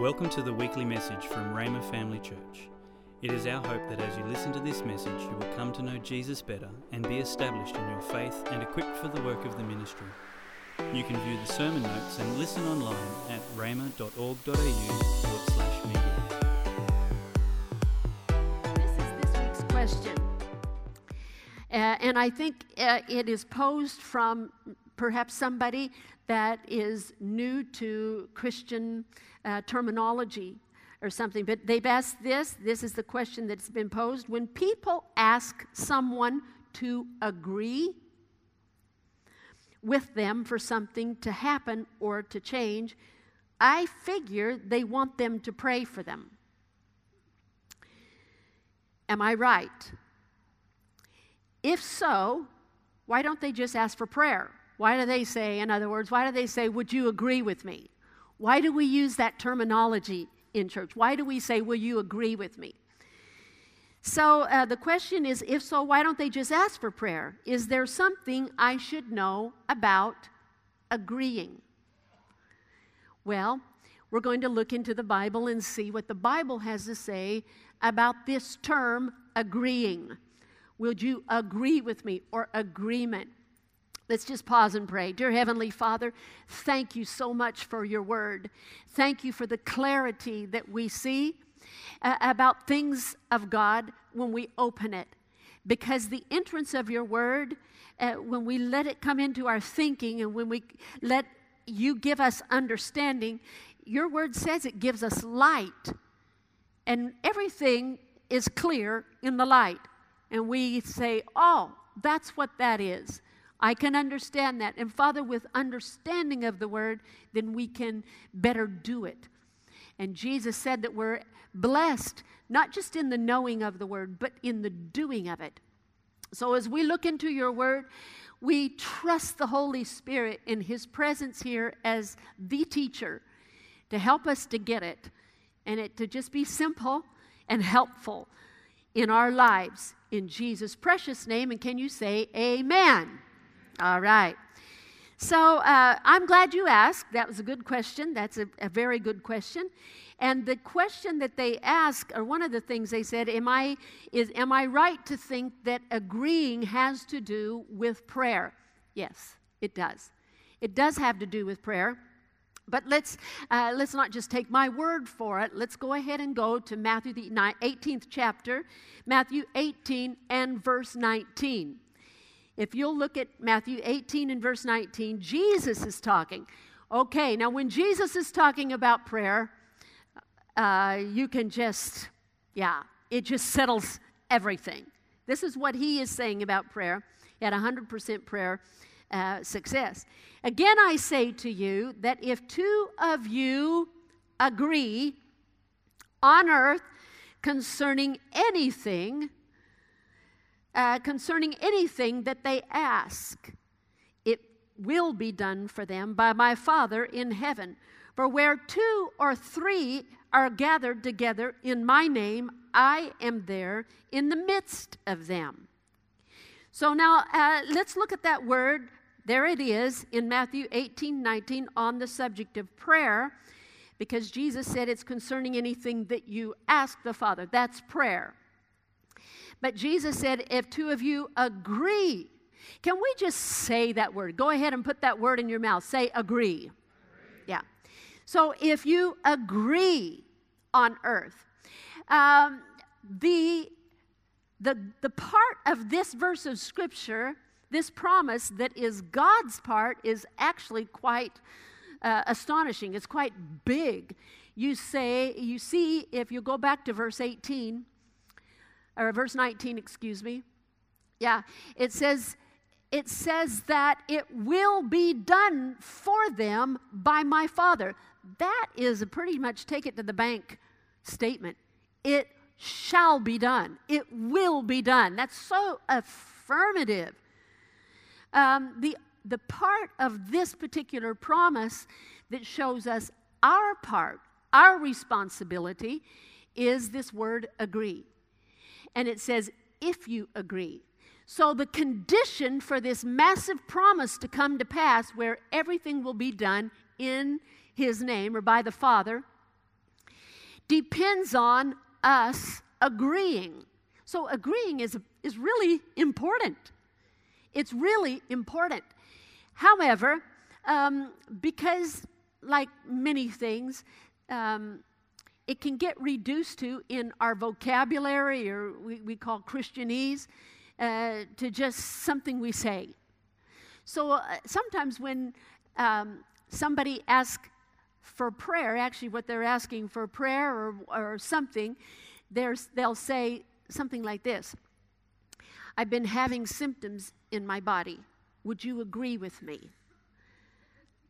Welcome to the weekly message from Rhema Family Church. It is our hope that as you listen to this message, you will come to know Jesus better and be established in your faith and equipped for the work of the ministry. You can view the sermon notes and listen online at slash media. This is this week's question. Uh, and I think uh, it is posed from perhaps somebody that is new to Christian uh, terminology or something. But they've asked this this is the question that's been posed. When people ask someone to agree with them for something to happen or to change, I figure they want them to pray for them. Am I right? If so, why don't they just ask for prayer? Why do they say, in other words, why do they say, Would you agree with me? Why do we use that terminology in church? Why do we say, Will you agree with me? So uh, the question is if so, why don't they just ask for prayer? Is there something I should know about agreeing? Well, we're going to look into the Bible and see what the Bible has to say about this term agreeing. Would you agree with me or agreement? Let's just pause and pray. Dear Heavenly Father, thank you so much for your word. Thank you for the clarity that we see uh, about things of God when we open it. Because the entrance of your word, uh, when we let it come into our thinking and when we let you give us understanding, your word says it gives us light. And everything is clear in the light. And we say, oh, that's what that is. I can understand that. And Father, with understanding of the word, then we can better do it. And Jesus said that we're blessed, not just in the knowing of the word, but in the doing of it. So as we look into your word, we trust the Holy Spirit in his presence here as the teacher to help us to get it and it to just be simple and helpful in our lives in Jesus' precious name. And can you say amen? All right. So uh, I'm glad you asked. That was a good question. That's a, a, very good question. And the question that they asked, or one of the things they said, am I, is, am I right to think that agreeing has to do with prayer? Yes, it does. It does have to do with prayer. But let's, uh, let's not just take my word for it. Let's go ahead and go to Matthew, the 18th chapter, Matthew 18 and verse 19. If you'll look at Matthew 18 and verse 19, Jesus is talking. Okay, now when Jesus is talking about prayer, uh, you can just, yeah, it just settles everything. This is what he is saying about prayer at 100% prayer uh, success. Again, I say to you that if two of you agree on earth concerning anything, uh, concerning anything that they ask. It will be done for them by my Father in heaven. For where two or three are gathered together in my name, I am there in the midst of them. So now uh, let's look at that word. There it is in Matthew 18 19 on the subject of prayer, because Jesus said it's concerning anything that you ask the Father. That's prayer. But Jesus said, if two of you agree, can we just say that word? Go ahead and put that word in your mouth. Say agree. agree. Yeah. So if you agree on earth, um, the, the, the part of this verse of Scripture, this promise that is God's part, is actually quite uh, astonishing. It's quite big. You say, you see, if you go back to verse 18, or verse 19, excuse me. Yeah, it says, it says that it will be done for them by my Father. That is a pretty much take it to the bank statement. It shall be done. It will be done. That's so affirmative. Um, the, the part of this particular promise that shows us our part, our responsibility, is this word agree and it says, if you agree. So, the condition for this massive promise to come to pass, where everything will be done in His name or by the Father, depends on us agreeing. So agreeing is, is really important. It's really important. However, um, because, like many things, um, it can get reduced to in our vocabulary, or we, we call Christianese, uh, to just something we say. So uh, sometimes when um, somebody asks for prayer, actually, what they're asking for prayer or, or something, they'll say something like this I've been having symptoms in my body. Would you agree with me?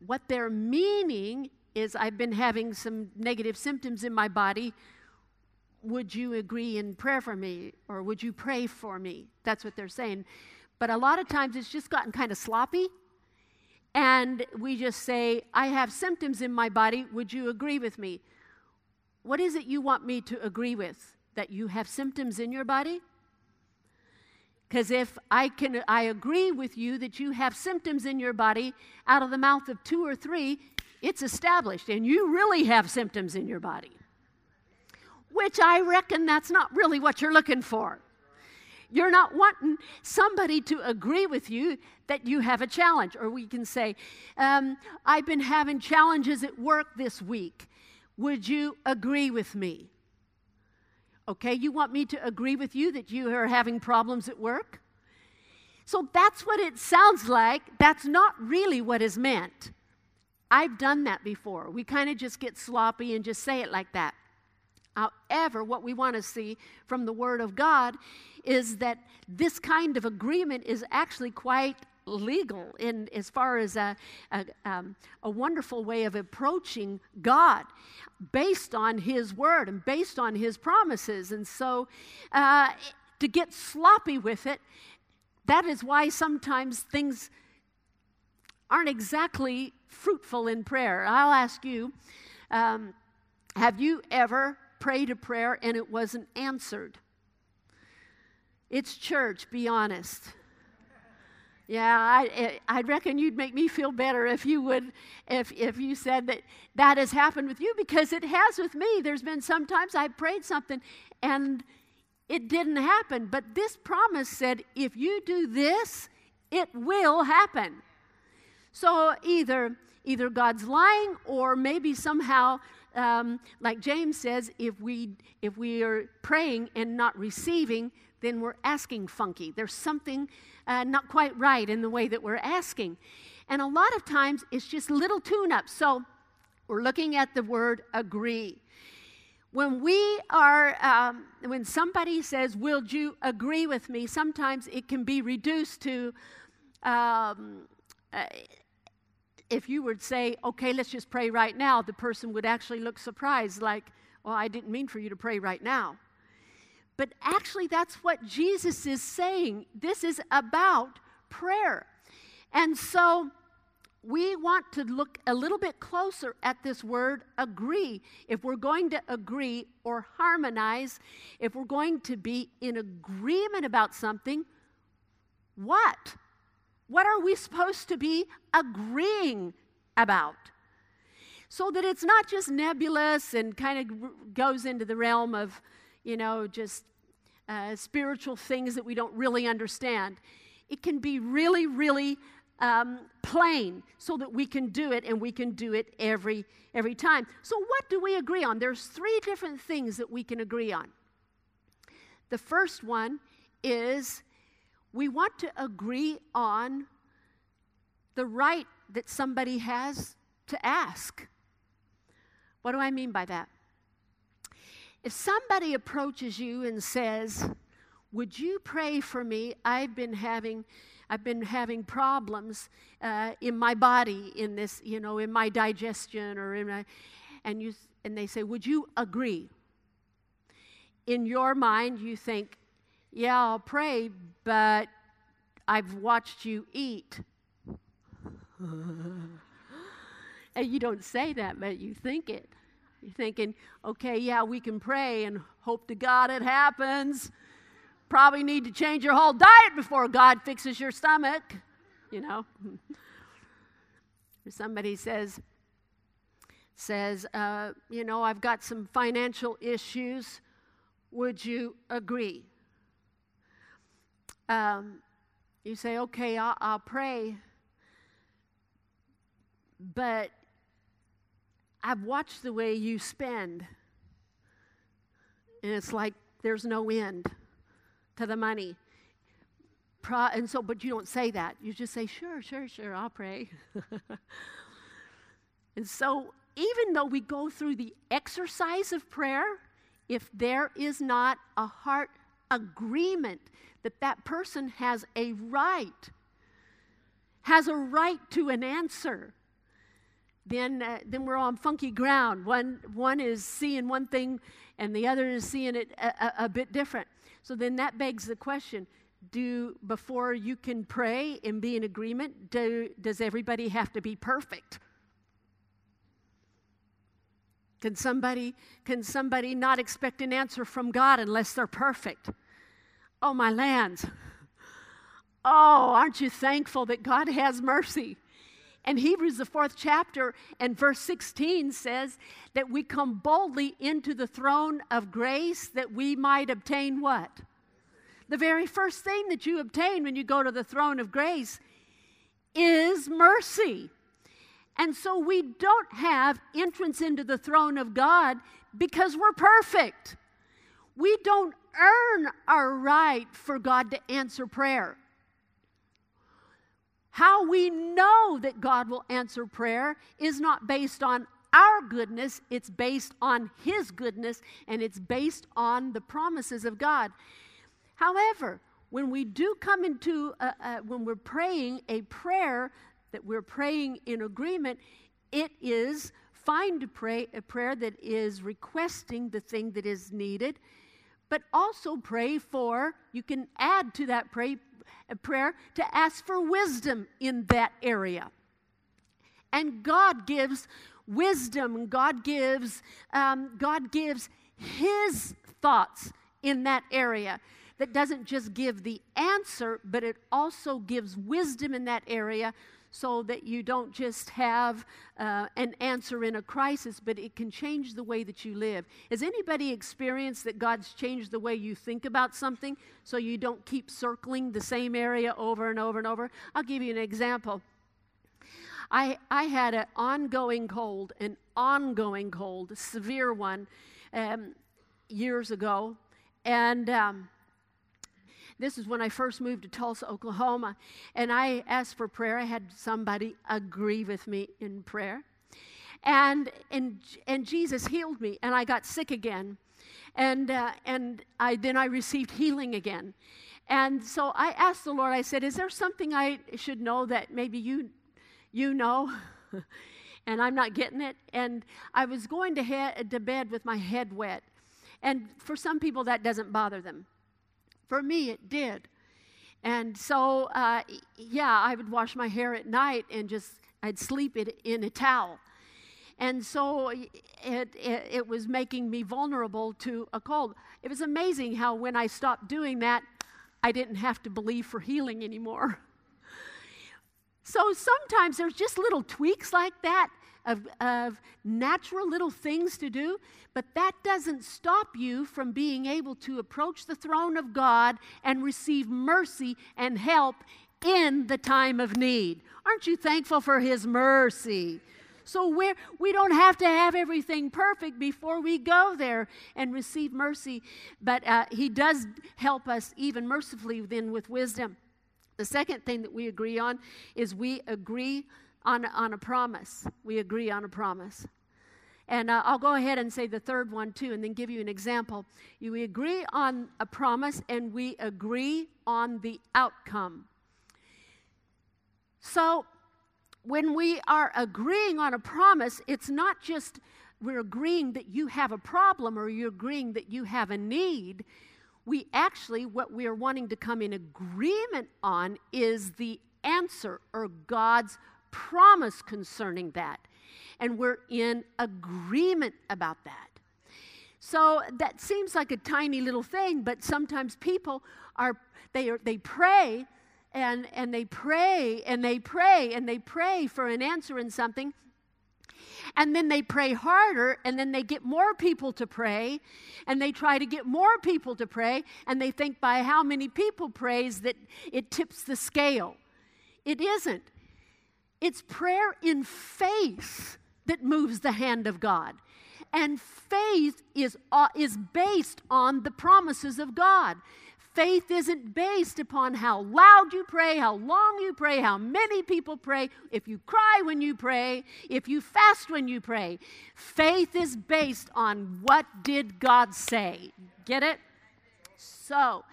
What they're meaning is, I've been having some negative symptoms in my body. Would you agree in prayer for me? Or would you pray for me? That's what they're saying. But a lot of times it's just gotten kind of sloppy. And we just say, I have symptoms in my body. Would you agree with me? What is it you want me to agree with? That you have symptoms in your body? Because if I can, I agree with you that you have symptoms in your body out of the mouth of two or three, it's established, and you really have symptoms in your body. Which I reckon that's not really what you're looking for. You're not wanting somebody to agree with you that you have a challenge. Or we can say, um, I've been having challenges at work this week. Would you agree with me? Okay, you want me to agree with you that you are having problems at work? So that's what it sounds like. That's not really what is meant. I've done that before. We kind of just get sloppy and just say it like that. However, what we want to see from the Word of God is that this kind of agreement is actually quite legal in as far as a, a, um, a, wonderful way of approaching God based on His Word and based on His promises. And so uh, to get sloppy with it, that is why sometimes things aren't exactly fruitful in prayer. I'll ask you um, have you ever prayed a prayer and it wasn't answered? It's church, be honest. Yeah, I, I reckon you'd make me feel better if you would, if, if you said that that has happened with you because it has with me. There's been sometimes I prayed something and it didn't happen. But this promise said, if you do this, it will happen. So either, either God's lying or maybe somehow um, like James says, if we, if we are praying and not receiving, then we're asking funky. There's something uh, not quite right in the way that we're asking. And a lot of times it's just little tune ups. So we're looking at the word agree. When we are, um, when somebody says, Will you agree with me? Sometimes it can be reduced to, um, uh, if you would say, Okay, let's just pray right now, the person would actually look surprised, like, Well, I didn't mean for you to pray right now. But actually, that's what Jesus is saying. This is about prayer. And so we want to look a little bit closer at this word agree. If we're going to agree or harmonize, if we're going to be in agreement about something, what? What are we supposed to be agreeing about? So that it's not just nebulous and kind of goes into the realm of you know, just uh, spiritual things that we don't really understand. It can be really, really um, plain so that we can do it and we can do it every every time. So what do we agree on? There's three different things that we can agree on. The first one is we want to agree on the right that somebody has to ask. What do I mean by that? If somebody approaches you and says, Would you pray for me? I've been having. I've been having problems uh, in my body, in this, you know, in my digestion, or in my, and you, and they say, "Would you agree?" In your mind, you think, "Yeah, I'll pray, but I've watched you eat." and you don't say that, but you think it. You're thinking, okay, yeah, we can pray and hope to God it happens. Probably need to change your whole diet before God fixes your stomach, you know. somebody says, says, uh, You know, I've got some financial issues. Would you agree? Um, you say, Okay, I'll, I'll pray. But I've watched the way you spend, and it's like there's no end to the money. Pro- and so, but you don't say that. You just say, sure, sure, sure, I'll pray. and so, even though we go through the exercise of prayer, if there is not a heart agreement that that person has a right, has a right to an answer, then, uh, then we're on funky ground. One, one is seeing one thing and the other is seeing it a, a, a bit different. So then that begs the question do before you can pray and be in agreement do, does everybody have to be perfect can somebody can somebody not expect an answer from god unless they're perfect oh my lands oh aren't you thankful that god has mercy and Hebrews, the fourth chapter, and verse 16 says that we come boldly into the throne of grace that we might obtain what? The very first thing that you obtain when you go to the throne of grace is mercy. And so we don't have entrance into the throne of God because we're perfect. We don't earn our right for God to answer prayer. How we know that God will answer prayer is not based on our goodness, it's based on His goodness, and it's based on the promises of God. However, when we do come into, a, a, when we're praying a prayer that we're praying in agreement, it is fine to pray a prayer that is requesting the thing that is needed, but also pray for, you can add to that pray, prayer to ask for wisdom in that area. And God gives wisdom, God gives, um, God gives His thoughts in that area that doesn't just give the answer, but it also gives wisdom in that area so that you don't just have uh, an answer in a crisis, but it can change the way that you live. Has anybody experienced that God's changed the way you think about something so you don't keep circling the same area over and over and over? I'll give you an example. I, I had an ongoing cold, an ongoing cold, a severe one, um, years ago. And um, this is when I first moved to Tulsa, Oklahoma, and I asked for prayer. I had somebody agree with me in prayer. And, and, and Jesus healed me, and I got sick again. And, uh, and I, then I received healing again. And so I asked the Lord, I said, Is there something I should know that maybe you, you know? and I'm not getting it. And I was going to, head, to bed with my head wet. And for some people, that doesn't bother them. For me, it did. And so, uh, yeah, I would wash my hair at night and just, I'd sleep it in a towel. And so it, it, it was making me vulnerable to a cold. It was amazing how when I stopped doing that, I didn't have to believe for healing anymore. So sometimes there's just little tweaks like that of, of natural little things to do, but that doesn't stop you from being able to approach the throne of God and receive mercy and help in the time of need. Aren't you thankful for His mercy? So we're, we don't have to have everything perfect before we go there and receive mercy, but uh, He does help us even mercifully then with wisdom. The second thing that we agree on is we agree on, on a promise. We agree on a promise. And uh, I'll go ahead and say the third one too, and then give you an example. You, we agree on a promise and we agree on the outcome. So, when we are agreeing on a promise, it's not just we're agreeing that you have a problem or you're agreeing that you have a need. We actually, what we are wanting to come in agreement on is the answer or God's promise concerning that. And we're in agreement about that. So that seems like a tiny little thing, but sometimes people are, they, are, they pray and, and they pray and they pray and they pray for an answer in something. and then they pray harder, and then they get more people to pray, and they try to get more people to pray, and they think by how many people prays that it tips the scale. It isn't. It's prayer in faith that moves the hand of God. And faith is, uh, is based on the promises of God. Faith isn't based upon how loud you pray, how long you pray, how many people pray, if you cry when you pray, if you fast when you pray. Faith is based on what did God say. Get it? So,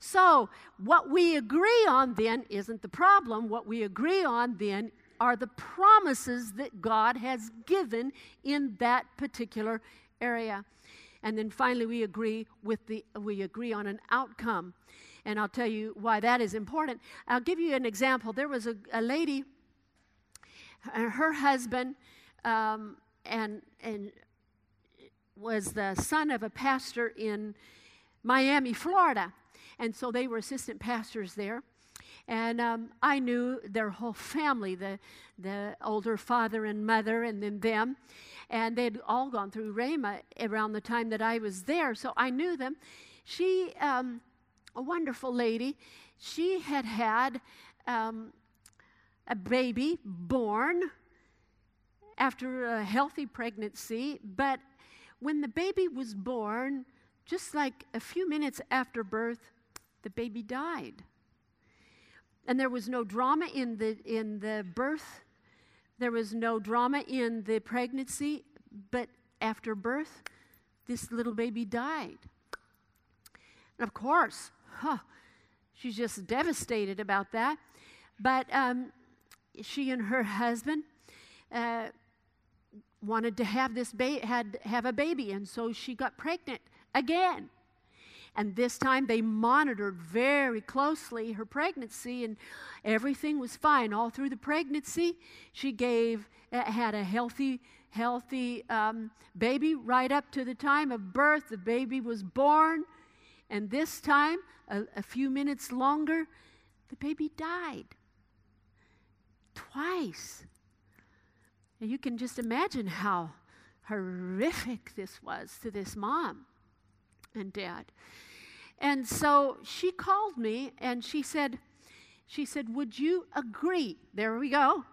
so what we agree on then isn't the problem. What we agree on then are the promises that God has given in that particular area. And then finally we agree with the we agree on an outcome. And I'll tell you why that is important. I'll give you an example. There was a, a lady, her husband, um, and and was the son of a pastor in Miami, Florida. And so they were assistant pastors there. And um, I knew their whole family, the, the older father and mother, and then them. And they'd all gone through Rhema around the time that I was there, so I knew them. She, um, a wonderful lady, she had had um, a baby born after a healthy pregnancy, but when the baby was born, just like a few minutes after birth, the baby died. And there was no drama in the, in the birth, there was no drama in the pregnancy, but after birth, this little baby died. And of course, huh, she's just devastated about that. But um, she and her husband uh, wanted to have this ba- had have a baby, and so she got pregnant again. And this time they monitored very closely her pregnancy, and everything was fine all through the pregnancy. She gave uh, had a healthy healthy um, baby right up to the time of birth. The baby was born, and this time, a, a few minutes longer, the baby died twice. And you can just imagine how horrific this was to this mom and dad. And so she called me and she said, she said, Would you agree? There we go.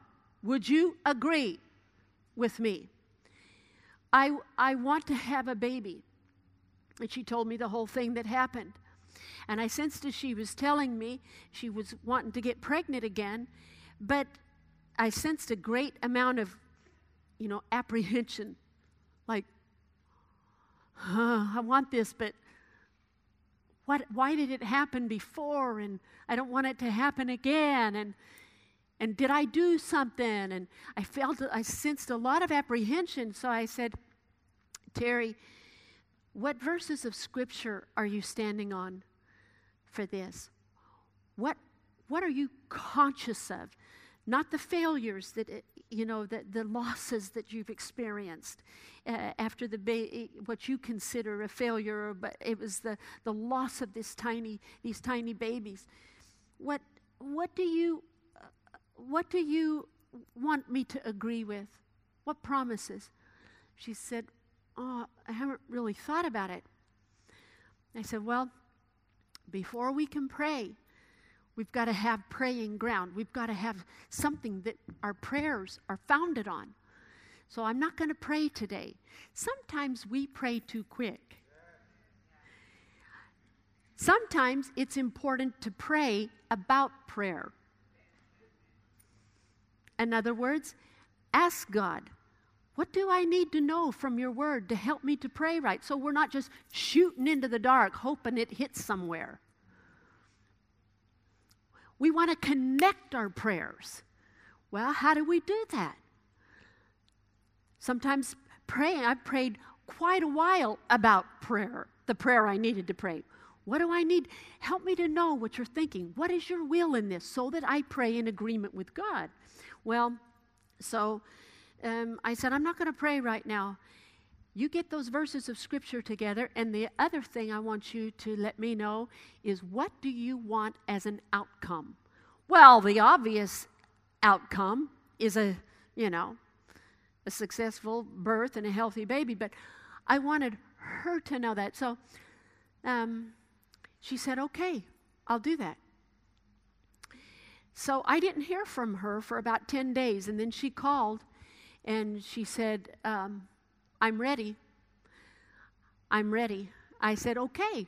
Would you agree with me? I, I want to have a baby. And she told me the whole thing that happened. And I sensed as she was telling me she was wanting to get pregnant again, but I sensed a great amount of, you know, apprehension. Like, huh, I want this, but what, why did it happen before? And I don't want it to happen again. And, and did I do something? And I felt, I sensed a lot of apprehension. So I said, Terry, what verses of Scripture are you standing on for this? What, what are you conscious of? Not the failures that, you know, the, the losses that you've experienced uh, after the ba- what you consider a failure, but it was the, the loss of this tiny, these tiny babies. What, what, do you, uh, what do you want me to agree with? What promises? She said, Oh, I haven't really thought about it. I said, Well, before we can pray, we've got to have praying ground. We've got to have something that our prayers are founded on. So I'm not going to pray today. Sometimes we pray too quick. Sometimes it's important to pray about prayer. In other words, ask God, what do I need to know from your word to help me to pray right? So we're not just shooting into the dark, hoping it hits somewhere. We want to connect our prayers. Well, how do we do that? Sometimes praying, I've prayed quite a while about prayer, the prayer I needed to pray. What do I need? Help me to know what you're thinking. What is your will in this so that I pray in agreement with God? Well, so um, I said, I'm not going to pray right now. You get those verses of scripture together, and the other thing I want you to let me know is what do you want as an outcome? Well, the obvious outcome is a, you know, a successful birth and a healthy baby, but I wanted her to know that. So um, she said, Okay, I'll do that. So I didn't hear from her for about 10 days, and then she called and she said, um, I'm ready. I'm ready. I said, Okay.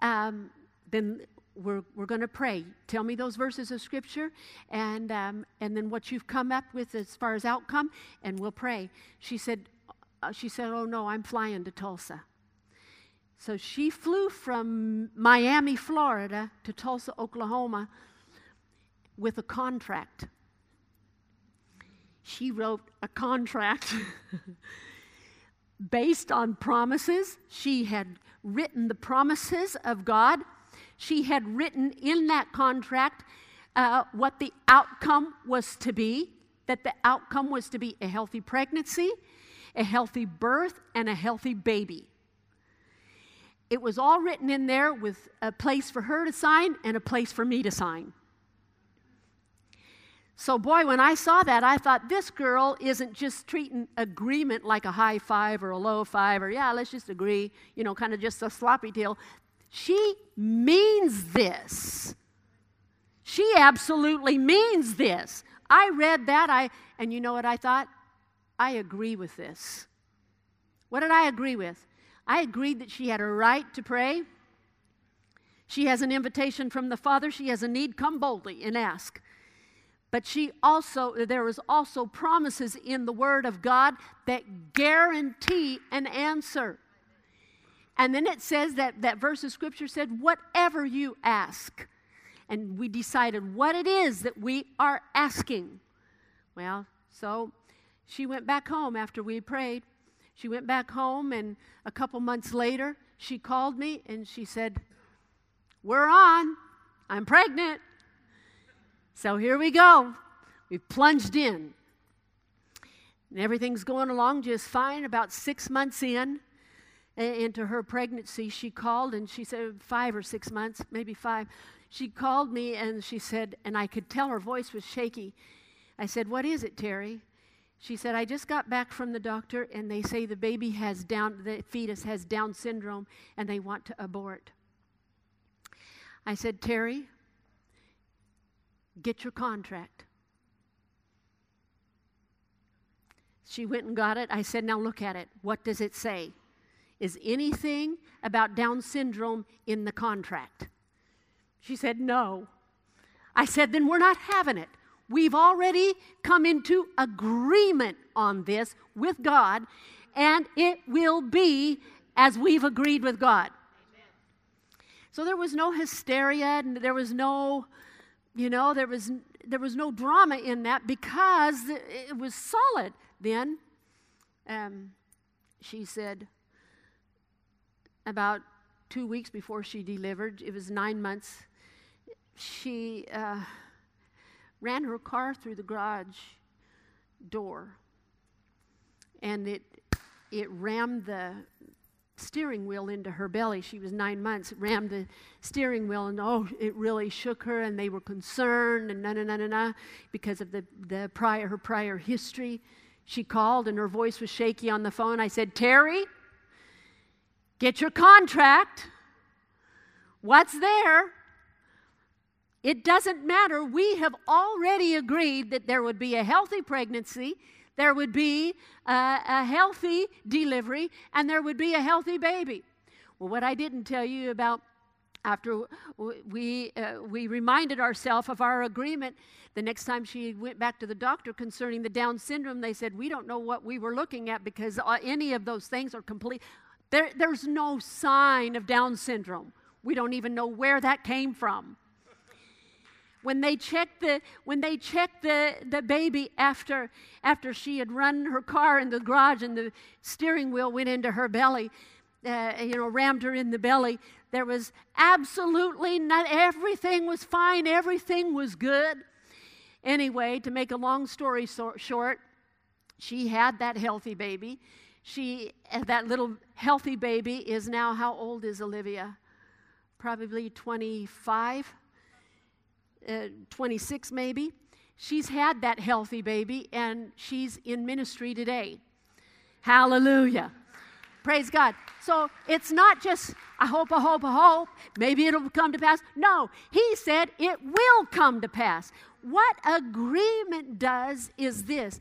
Um, then we're, we're going to pray. Tell me those verses of scripture and, um, and then what you've come up with as far as outcome, and we'll pray. She said, uh, she said, Oh no, I'm flying to Tulsa. So she flew from Miami, Florida to Tulsa, Oklahoma with a contract. She wrote a contract based on promises. She had written the promises of God she had written in that contract uh, what the outcome was to be that the outcome was to be a healthy pregnancy, a healthy birth, and a healthy baby. It was all written in there with a place for her to sign and a place for me to sign. So, boy, when I saw that, I thought this girl isn't just treating agreement like a high five or a low five or, yeah, let's just agree, you know, kind of just a sloppy deal. She means this. She absolutely means this. I read that, I, and you know what I thought? I agree with this. What did I agree with? I agreed that she had a right to pray. She has an invitation from the Father. She has a need. Come boldly and ask. But she also, there is also promises in the Word of God that guarantee an answer. And then it says that that verse of scripture said, whatever you ask. And we decided what it is that we are asking. Well, so she went back home after we prayed. She went back home, and a couple months later, she called me and she said, We're on. I'm pregnant. So here we go. We've plunged in. And everything's going along just fine. About six months in, into her pregnancy, she called and she said, five or six months, maybe five. She called me and she said, and I could tell her voice was shaky. I said, What is it, Terry? She said, I just got back from the doctor and they say the baby has Down, the fetus has Down syndrome and they want to abort. I said, Terry, get your contract. She went and got it. I said, Now look at it. What does it say? Is anything about Down syndrome in the contract? She said, No. I said, Then we're not having it. We've already come into agreement on this with God, and it will be as we've agreed with God. So there was no hysteria, and there was no, you know, there was there was no drama in that because it was solid. Then um, she said, about two weeks before she delivered, it was nine months, she uh, ran her car through the garage door and it, it rammed the steering wheel into her belly. She was nine months, rammed the steering wheel, and oh, it really shook her, and they were concerned, and na na na na na, because of the, the prior, her prior history. She called, and her voice was shaky on the phone. I said, Terry, Get your contract. What's there? It doesn't matter. We have already agreed that there would be a healthy pregnancy, there would be a, a, healthy delivery, and there would be a healthy baby. Well, what I didn't tell you about after we, uh, we reminded ourselves of our agreement, the next time she went back to the doctor concerning the Down syndrome, they said, We don't know what we were looking at because uh, any of those things are complete. There, there's no sign of Down syndrome. We don't even know where that came from. When they checked the, when they checked the, the baby after, after she had run her car in the garage and the steering wheel went into her belly, uh, you know, rammed her in the belly, there was absolutely not, everything was fine, everything was good. Anyway, to make a long story so, short, she had that healthy baby. She, that little healthy baby is now, how old is Olivia? Probably 25, uh, 26 maybe. she's had that healthy baby and she's in ministry today. Hallelujah. Praise God. So it's not just, I hope, I hope, I hope, maybe it'll come to pass. No, he said it will come to pass. What agreement does is this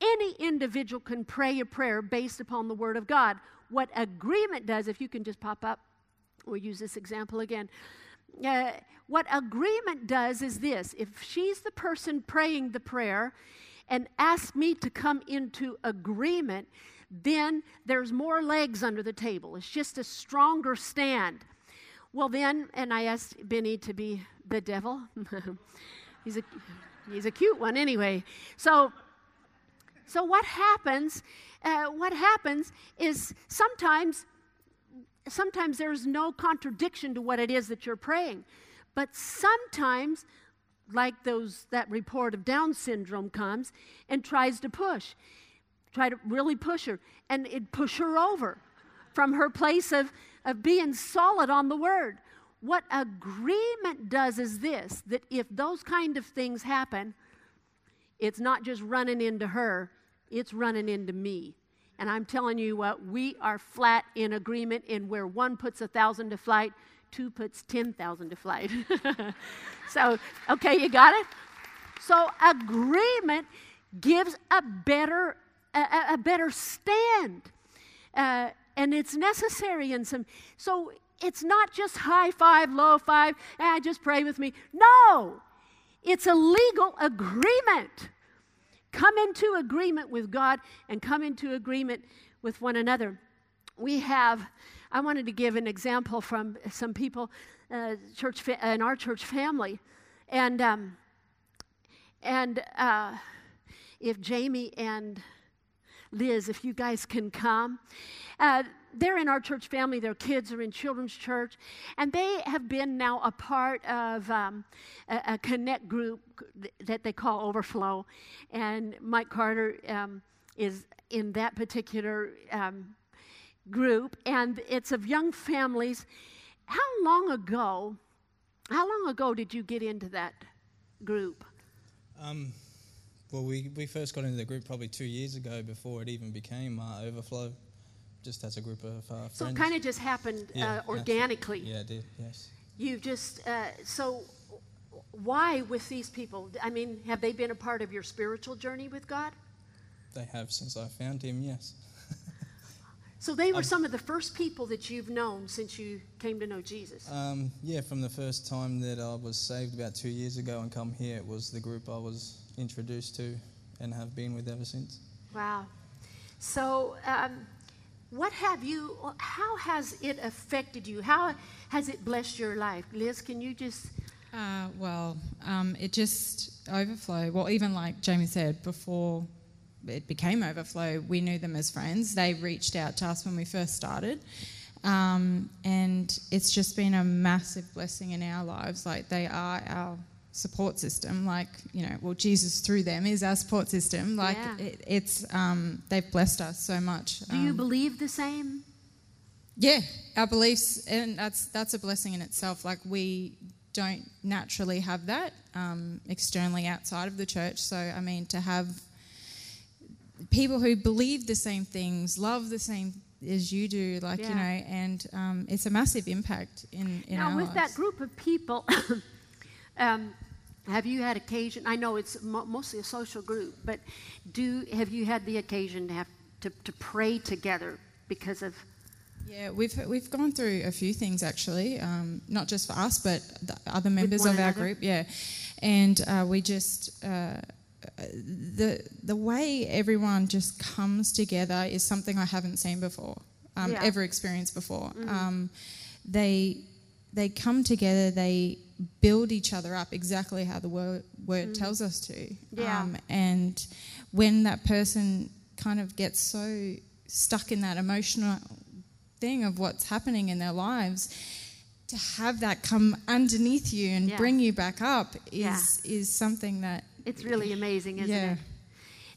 any individual can pray a prayer based upon the Word of God. What agreement does, if you can just pop up, we'll use this example again. Uh, what agreement does is this if she's the person praying the prayer and asks me to come into agreement, then there's more legs under the table. It's just a stronger stand. Well, then, and I asked Benny to be the devil. he's, a, he's a cute one anyway. So, so what happens? Uh, what happens is sometimes, sometimes there's no contradiction to what it is that you're praying, but sometimes, like those that report of Down syndrome comes and tries to push try to really push her, and it push her over from her place of, of being solid on the word. What agreement does is this that if those kind of things happen, it's not just running into her, it's running into me. And I'm telling you what, we are flat in agreement in where one puts a thousand to flight, two puts 10,000 to flight. so, okay, you got it? So, agreement gives a better a, a better stand. Uh, and it's necessary in some. So it's not just high five, low five, ah, just pray with me. No, it's a legal agreement. Come into agreement with God and come into agreement with one another. We have, I wanted to give an example from some people uh, church fa- in our church family. And, um, and uh, if Jamie and Liz, if you guys can come. Uh, they're in our church family. Their kids are in children's church. And they have been now a part of um, a, a, connect group that they call Overflow. And Mike Carter um, is in that particular um, group. And it's of young families. How long ago, how long ago did you get into that group? Um, well, we, we first got into the group probably two years ago before it even became uh, Overflow, just as a group of uh, friends. So it kind of just happened uh, yeah, uh, organically. Yeah, it did, yes. You just, uh, so why with these people? I mean, have they been a part of your spiritual journey with God? They have since I found Him, yes. so they were um, some of the first people that you've known since you came to know Jesus? Um, yeah, from the first time that I was saved about two years ago and come here, it was the group I was introduced to and have been with ever since. Wow. So, um, what have you, how has it affected you? How has it blessed your life? Liz, can you just. Uh, well, um, it just overflow. Well, even like Jamie said, before it became overflow, we knew them as friends. They reached out to us when we first started. Um, and it's just been a massive blessing in our lives. Like they are our support system like you know well jesus through them is our support system like yeah. it, it's um, they've blessed us so much do um, you believe the same yeah our beliefs and that's that's a blessing in itself like we don't naturally have that um, externally outside of the church so i mean to have people who believe the same things love the same as you do like yeah. you know and um, it's a massive impact in, in our now with lives. that group of people Um, have you had occasion? I know it's mo- mostly a social group, but do have you had the occasion to have to, to pray together because of? Yeah, we've we've gone through a few things actually, um, not just for us, but the other members of our group. Yeah, and uh, we just. Uh, the the way everyone just comes together is something I haven't seen before, um, yeah. ever experienced before. Mm-hmm. Um, they they come together. They build each other up exactly how the word, word mm. tells us to. Yeah. Um, and when that person kind of gets so stuck in that emotional thing of what's happening in their lives, to have that come underneath you and yeah. bring you back up is yeah. is something that it's really amazing, isn't yeah. it?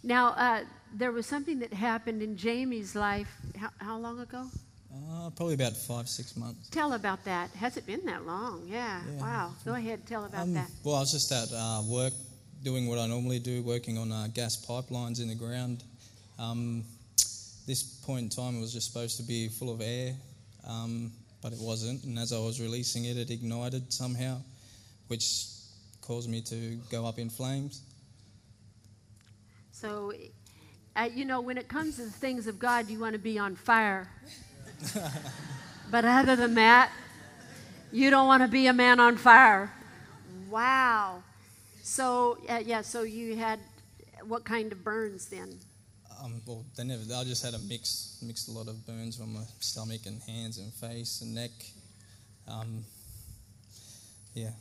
Now, uh, there was something that happened in Jamie's life. How, how long ago? Uh, probably about five, six months. Tell about that. Has it been that long? Yeah. yeah. Wow. Go ahead. Tell about um, that. Well, I was just at uh, work doing what I normally do, working on uh, gas pipelines in the ground. Um, this point in time, it was just supposed to be full of air, um, but it wasn't. And as I was releasing it, it ignited somehow, which caused me to go up in flames. So, uh, you know, when it comes to the things of God, you want to be on fire. but other than that, you don't want to be a man on fire. Wow. So, uh, yeah, so you had what kind of burns then? Um, well, they never. I just had a mix, mixed a lot of burns on my stomach and hands and face and neck. Um, yeah.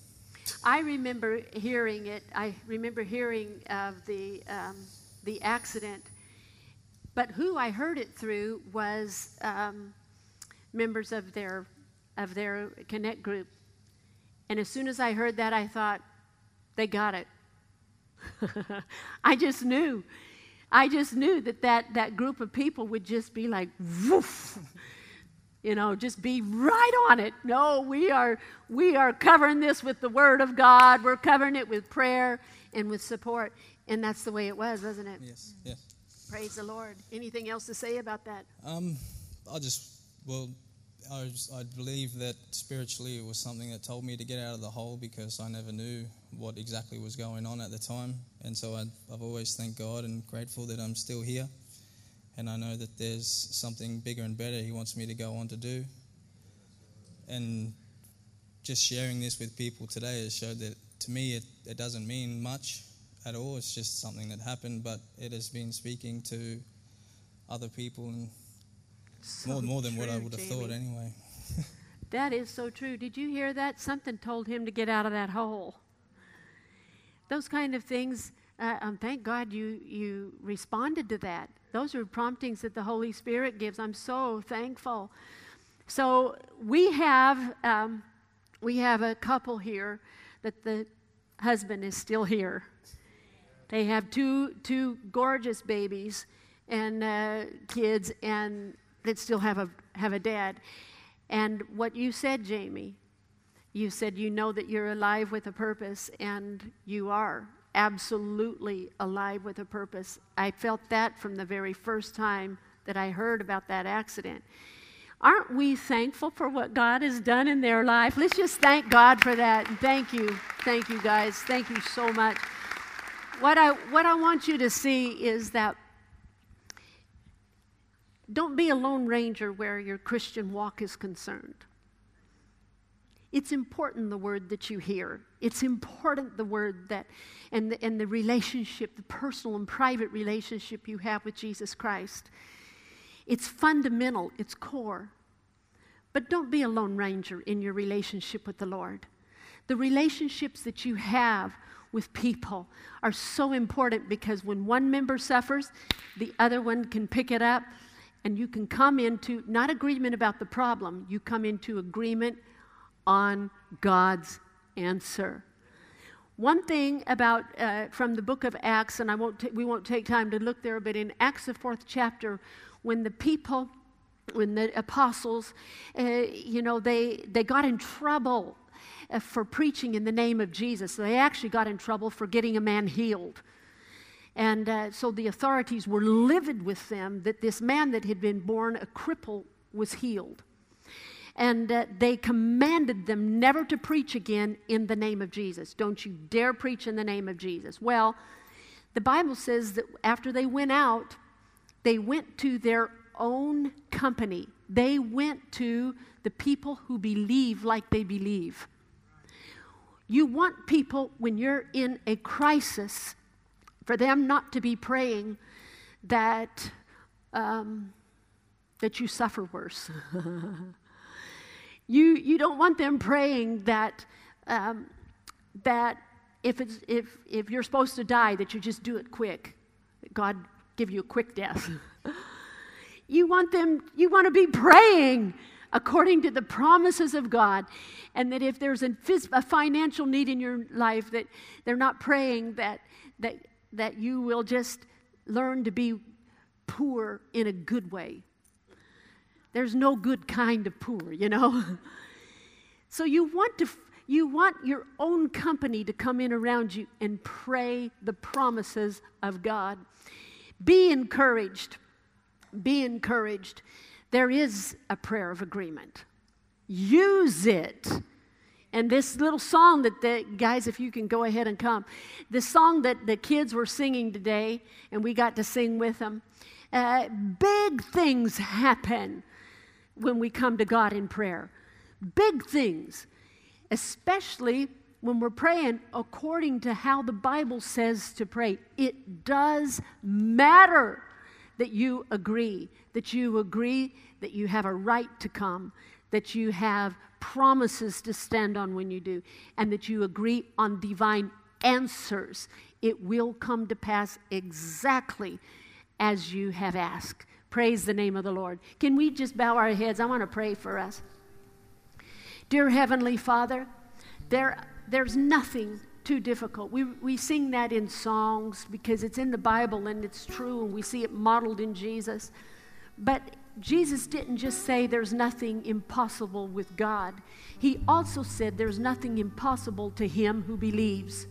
I remember hearing it. I remember hearing of the um, the accident, but who I heard it through was um, members of their of their connect group. And as soon as I heard that, I thought, they got it. I just knew. I just knew that, that that group of people would just be like, woof, you know, just be right on it. No, we are we are covering this with the Word of God. We're covering it with prayer and with support, and that's the way it was, wasn't it? Yes. Yes. Praise the Lord. Anything else to say about that? Um, I'll just well, I, I believe that spiritually it was something that told me to get out of the hole because I never knew what exactly was going on at the time. And so I, I've always thanked God and grateful that I'm still here. And I know that there's something bigger and better He wants me to go on to do. And just sharing this with people today has showed that to me it, it doesn't mean much at all. It's just something that happened, but it has been speaking to other people and So more, more than what I would have Jamie. thought anyway. That is so true. Did you hear that? Something told him to get out of that hole. Those kind of things. Uh, um, thank God you you responded to that. Those are promptings that the Holy Spirit gives. I'm so thankful. So we have um, we have a couple here that the husband is still here. They have two two gorgeous babies and uh, kids, and that still have a have a dad. And what you said, Jamie, you said you know that you're alive with a purpose, and you are absolutely alive with a purpose. I felt that from the very first time that I heard about that accident. Aren't we thankful for what God has done in their life? Let's just thank God for that. Thank you. Thank you, guys. Thank you so much. What I, what I want you to see is that don't be a lone ranger where your Christian walk is concerned. It's important the word that you hear. It's important the word that, and the, and the relationship, the personal and private relationship you have with Jesus Christ. It's fundamental, it's core. But don't be a lone ranger in your relationship with the Lord. The relationships that you have with people are so important because when one member suffers, the other one can pick it up and you can come into not agreement about the problem, you come into agreement on God's answer. One thing about uh, from the book of Acts, and I won't ta- we won't take time to look there, but in Acts the fourth chapter, when the people, when the apostles, uh, you know, they they got in trouble uh, for preaching in the name of Jesus. They actually got in trouble for getting a man healed. And uh, so the authorities were livid with them that this man that had been born a cripple was healed. And uh, they commanded them never to preach again in the name of Jesus. Don't you dare preach in the name of Jesus. Well, the Bible says that after they went out, they went to their own company. They went to the people who believe like they believe. You want people, when you're in a crisis, for them not to be praying that, um, that you suffer worse. you, you don't want them praying that, um, that if, it's, if, if you're supposed to die, that you just do it quick. God give you a quick death. you want them, you want to be praying according to the promises of God. And that if there's a, financial need in your life, that they're not praying that, that, that you will just learn to be poor in a good way. There's no good kind of poor, you know? so you want to, you want your own company to come in around you and pray the promises of God. Be encouraged. Be encouraged. There is a prayer of agreement. Use it. And this little song that the guys, if you can go ahead and come, this song that the kids were singing today, and we got to sing with them. Uh, big things happen when we come to God in prayer. Big things, especially when we're praying according to how the Bible says to pray. It does matter that you agree, that you agree that you have a right to come, that you have promises to stand on when you do, and that you agree on divine answers. It will come to pass exactly as you have asked. Praise the name of the Lord. Can we just bow our heads? I want to pray for us. Dear Heavenly Father, there, there's nothing too difficult. We, we sing that in songs because it's in the Bible and it's true, and we see it modeled in Jesus. But Jesus didn't just say there's nothing impossible with God, He also said there's nothing impossible to him who believes.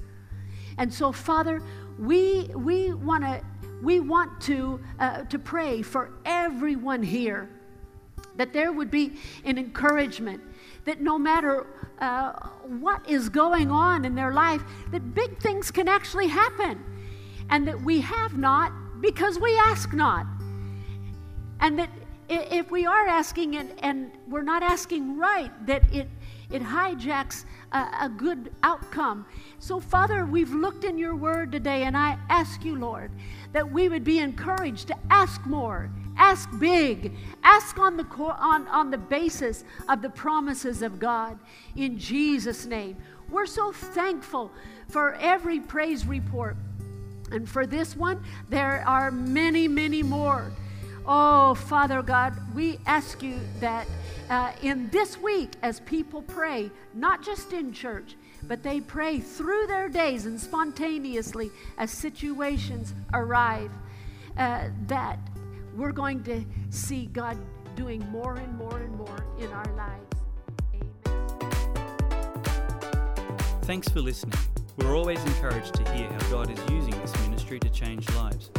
And so, Father, we, we want to we want to, uh, to pray for everyone here that there would be an encouragement that no matter uh, what is going on in their life, that big things can actually happen, and that we have not because we ask not, and that if we are asking and, and we're not asking right, that it, it hijacks a, a good outcome. So, Father, we've looked in your word today, and I ask you, Lord, that we would be encouraged to ask more, ask big, ask on the, on, on the basis of the promises of God in Jesus' name. We're so thankful for every praise report. And for this one, there are many, many more Oh, Father God, we ask you that uh, in this week, as people pray, not just in church, but they pray through their days and spontaneously as situations arrive, uh, that we're going to see God doing more and more and more in our lives. Amen. Thanks for listening. We're always encouraged to hear how God is using this ministry to change lives.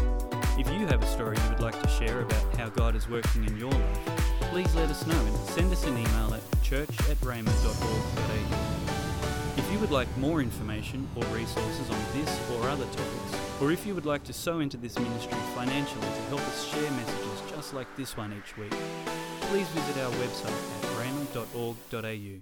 If you have a story you would like to share about how God is working in your life, please let us know and send us an email at church at If you would like more information or resources on this or other topics, or if you would like to sow into this ministry financially to help us share messages just like this one each week, please visit our website at rhema.org.au.